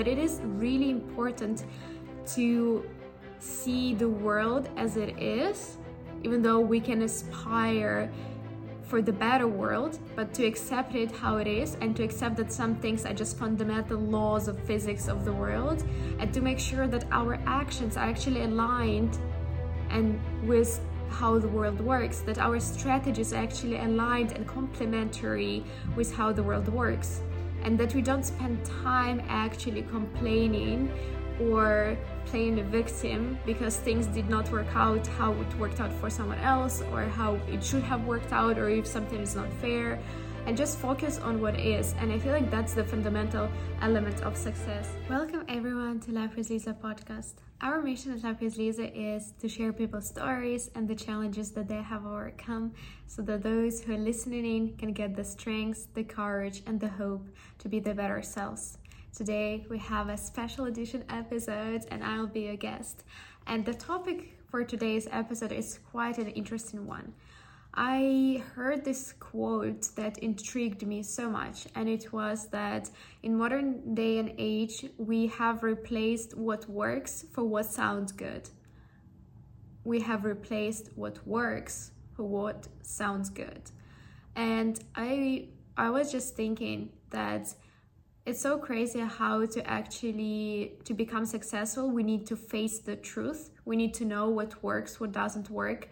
that it is really important to see the world as it is, even though we can aspire for the better world, but to accept it how it is and to accept that some things are just fundamental laws of physics of the world and to make sure that our actions are actually aligned and with how the world works, that our strategies are actually aligned and complementary with how the world works, and that we don't spend time actually complaining or playing the victim because things did not work out how it worked out for someone else or how it should have worked out or if something is not fair and just focus on what is and i feel like that's the fundamental element of success welcome everyone to life with liza podcast our mission at life with liza is to share people's stories and the challenges that they have overcome so that those who are listening in can get the strength the courage and the hope to be their better selves Today we have a special edition episode and I'll be a guest. And the topic for today's episode is quite an interesting one. I heard this quote that intrigued me so much, and it was that in modern day and age, we have replaced what works for what sounds good. We have replaced what works for what sounds good. And I I was just thinking that it's so crazy how to actually to become successful we need to face the truth we need to know what works what doesn't work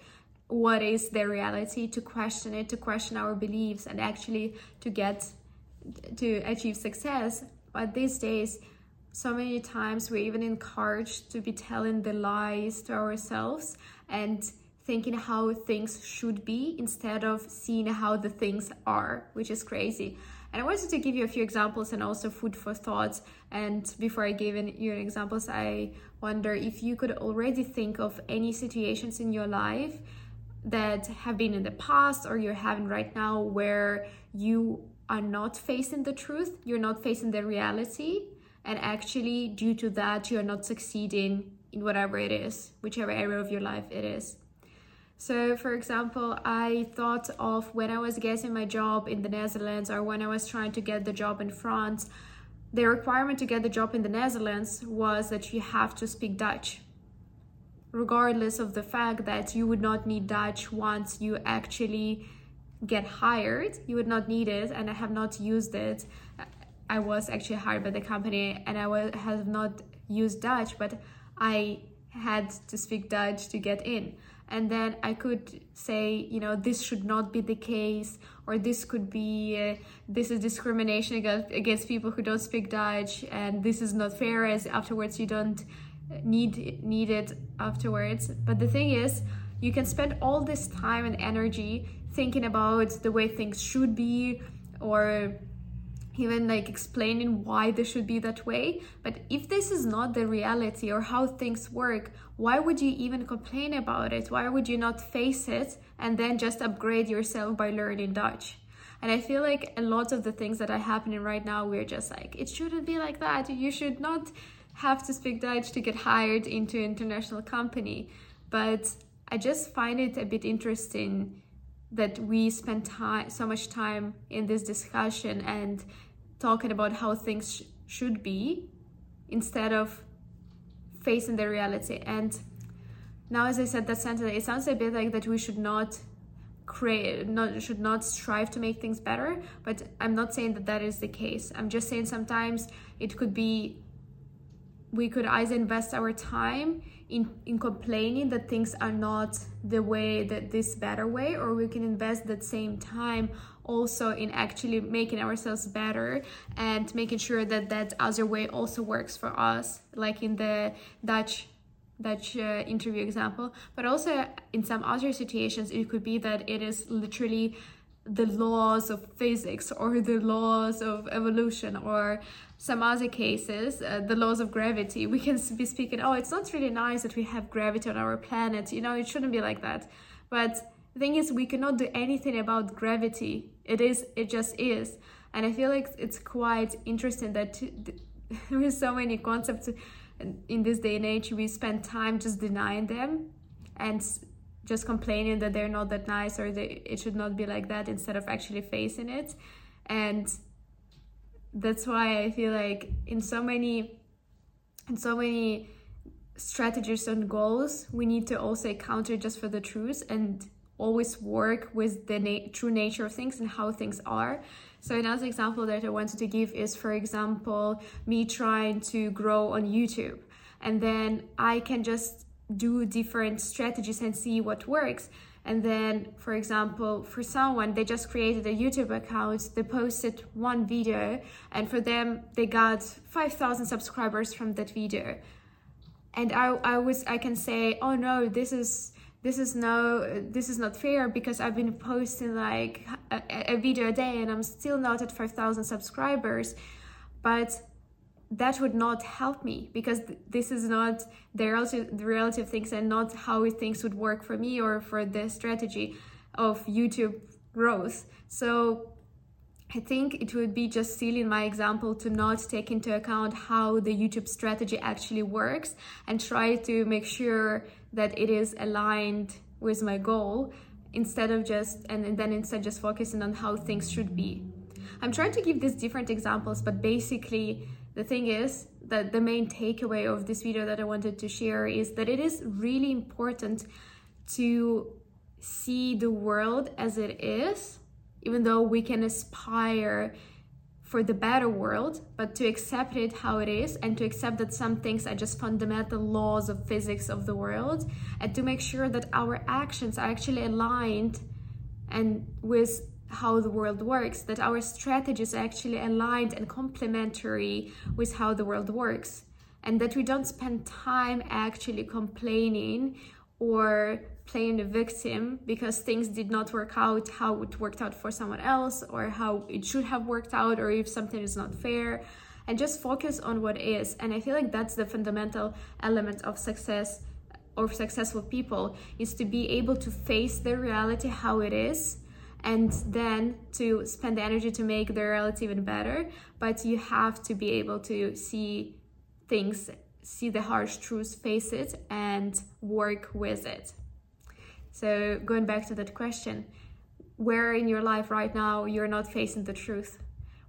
what is the reality to question it to question our beliefs and actually to get to achieve success but these days so many times we're even encouraged to be telling the lies to ourselves and thinking how things should be instead of seeing how the things are which is crazy and I wanted to give you a few examples and also food for thought. And before I give you examples, I wonder if you could already think of any situations in your life that have been in the past or you're having right now where you are not facing the truth, you're not facing the reality, and actually, due to that, you're not succeeding in whatever it is, whichever area of your life it is. So, for example, I thought of when I was getting my job in the Netherlands or when I was trying to get the job in France, the requirement to get the job in the Netherlands was that you have to speak Dutch, regardless of the fact that you would not need Dutch once you actually get hired. You would not need it, and I have not used it. I was actually hired by the company and I have not used Dutch, but I had to speak Dutch to get in and then I could say, you know, this should not be the case, or this could be, uh, this is discrimination against, against people who don't speak Dutch, and this is not fair. As afterwards, you don't need need it afterwards. But the thing is, you can spend all this time and energy thinking about the way things should be, or even like explaining why this should be that way. But if this is not the reality or how things work, why would you even complain about it? Why would you not face it and then just upgrade yourself by learning Dutch? And I feel like a lot of the things that are happening right now, we're just like, it shouldn't be like that. You should not have to speak Dutch to get hired into an international company. But I just find it a bit interesting that we spend time so much time in this discussion and talking about how things sh- should be instead of facing the reality. And now, as I said that sentence, it sounds a bit like that we should not create not should not strive to make things better but i'm not saying that that is the case i'm just saying sometimes it could be we could either invest our time in, in complaining that things are not the way that this better way or we can invest that same time also in actually making ourselves better and making sure that that other way also works for us like in the dutch Dutch uh, interview example, but also in some other situations, it could be that it is literally the laws of physics or the laws of evolution or some other cases uh, the laws of gravity we can be speaking oh it's not really nice that we have gravity on our planet you know it shouldn't be like that. But the thing is we cannot do anything about gravity. It is it just is. And i feel like it's quite interesting that with so many concepts in this day and age we spend time just denying them and just complaining that they're not that nice or it should not be like that instead of actually facing it and that's why I feel like in so many in so many strategies and goals, we need to also counter just for the truth and always work with the na- true nature of things and how things are. So another example that I wanted to give is, for example, me trying to grow on YouTube, and then I can just do different strategies and see what works. And then, for example, for someone, they just created a YouTube account, they posted one video, and for them, they got 5,000 subscribers from that video. And I, I was, I can say, oh no, this is this is no this is not fair because i've been posting like a, a video a day and i'm still not at 5000 subscribers but that would not help me because this is not the relative, the relative things and not how things would work for me or for the strategy of youtube growth so I think it would be just silly in my example to not take into account how the YouTube strategy actually works and try to make sure that it is aligned with my goal instead of just and then instead just focusing on how things should be. I'm trying to give these different examples, but basically the thing is that the main takeaway of this video that I wanted to share is that it is really important to see the world as it is even though we can aspire for the better world, but to accept it how it is and to accept that some things are just fundamental laws of physics of the world and to make sure that our actions are actually aligned and with how the world works, that our strategies are actually aligned and complementary with how the world works, and that we don't spend time actually complaining or playing the victim because things did not work out how it worked out for someone else or how it should have worked out or if something is not fair and just focus on what is. And i feel like that's the fundamental element of success or successful people is to be able to face the reality how it is and then to spend the energy to make the reality even better but you have to be able to see things see the harsh truths, face it and work with it so, going back to that question, where in your life right now you're not facing the truth?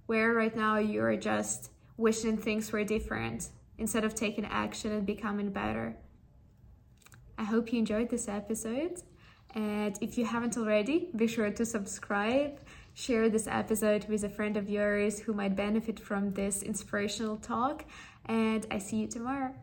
Where right now you're just wishing things were different instead of taking action and becoming better? I hope you enjoyed this episode. And if you haven't already, be sure to subscribe, share this episode with a friend of yours who might benefit from this inspirational talk. And I see you tomorrow.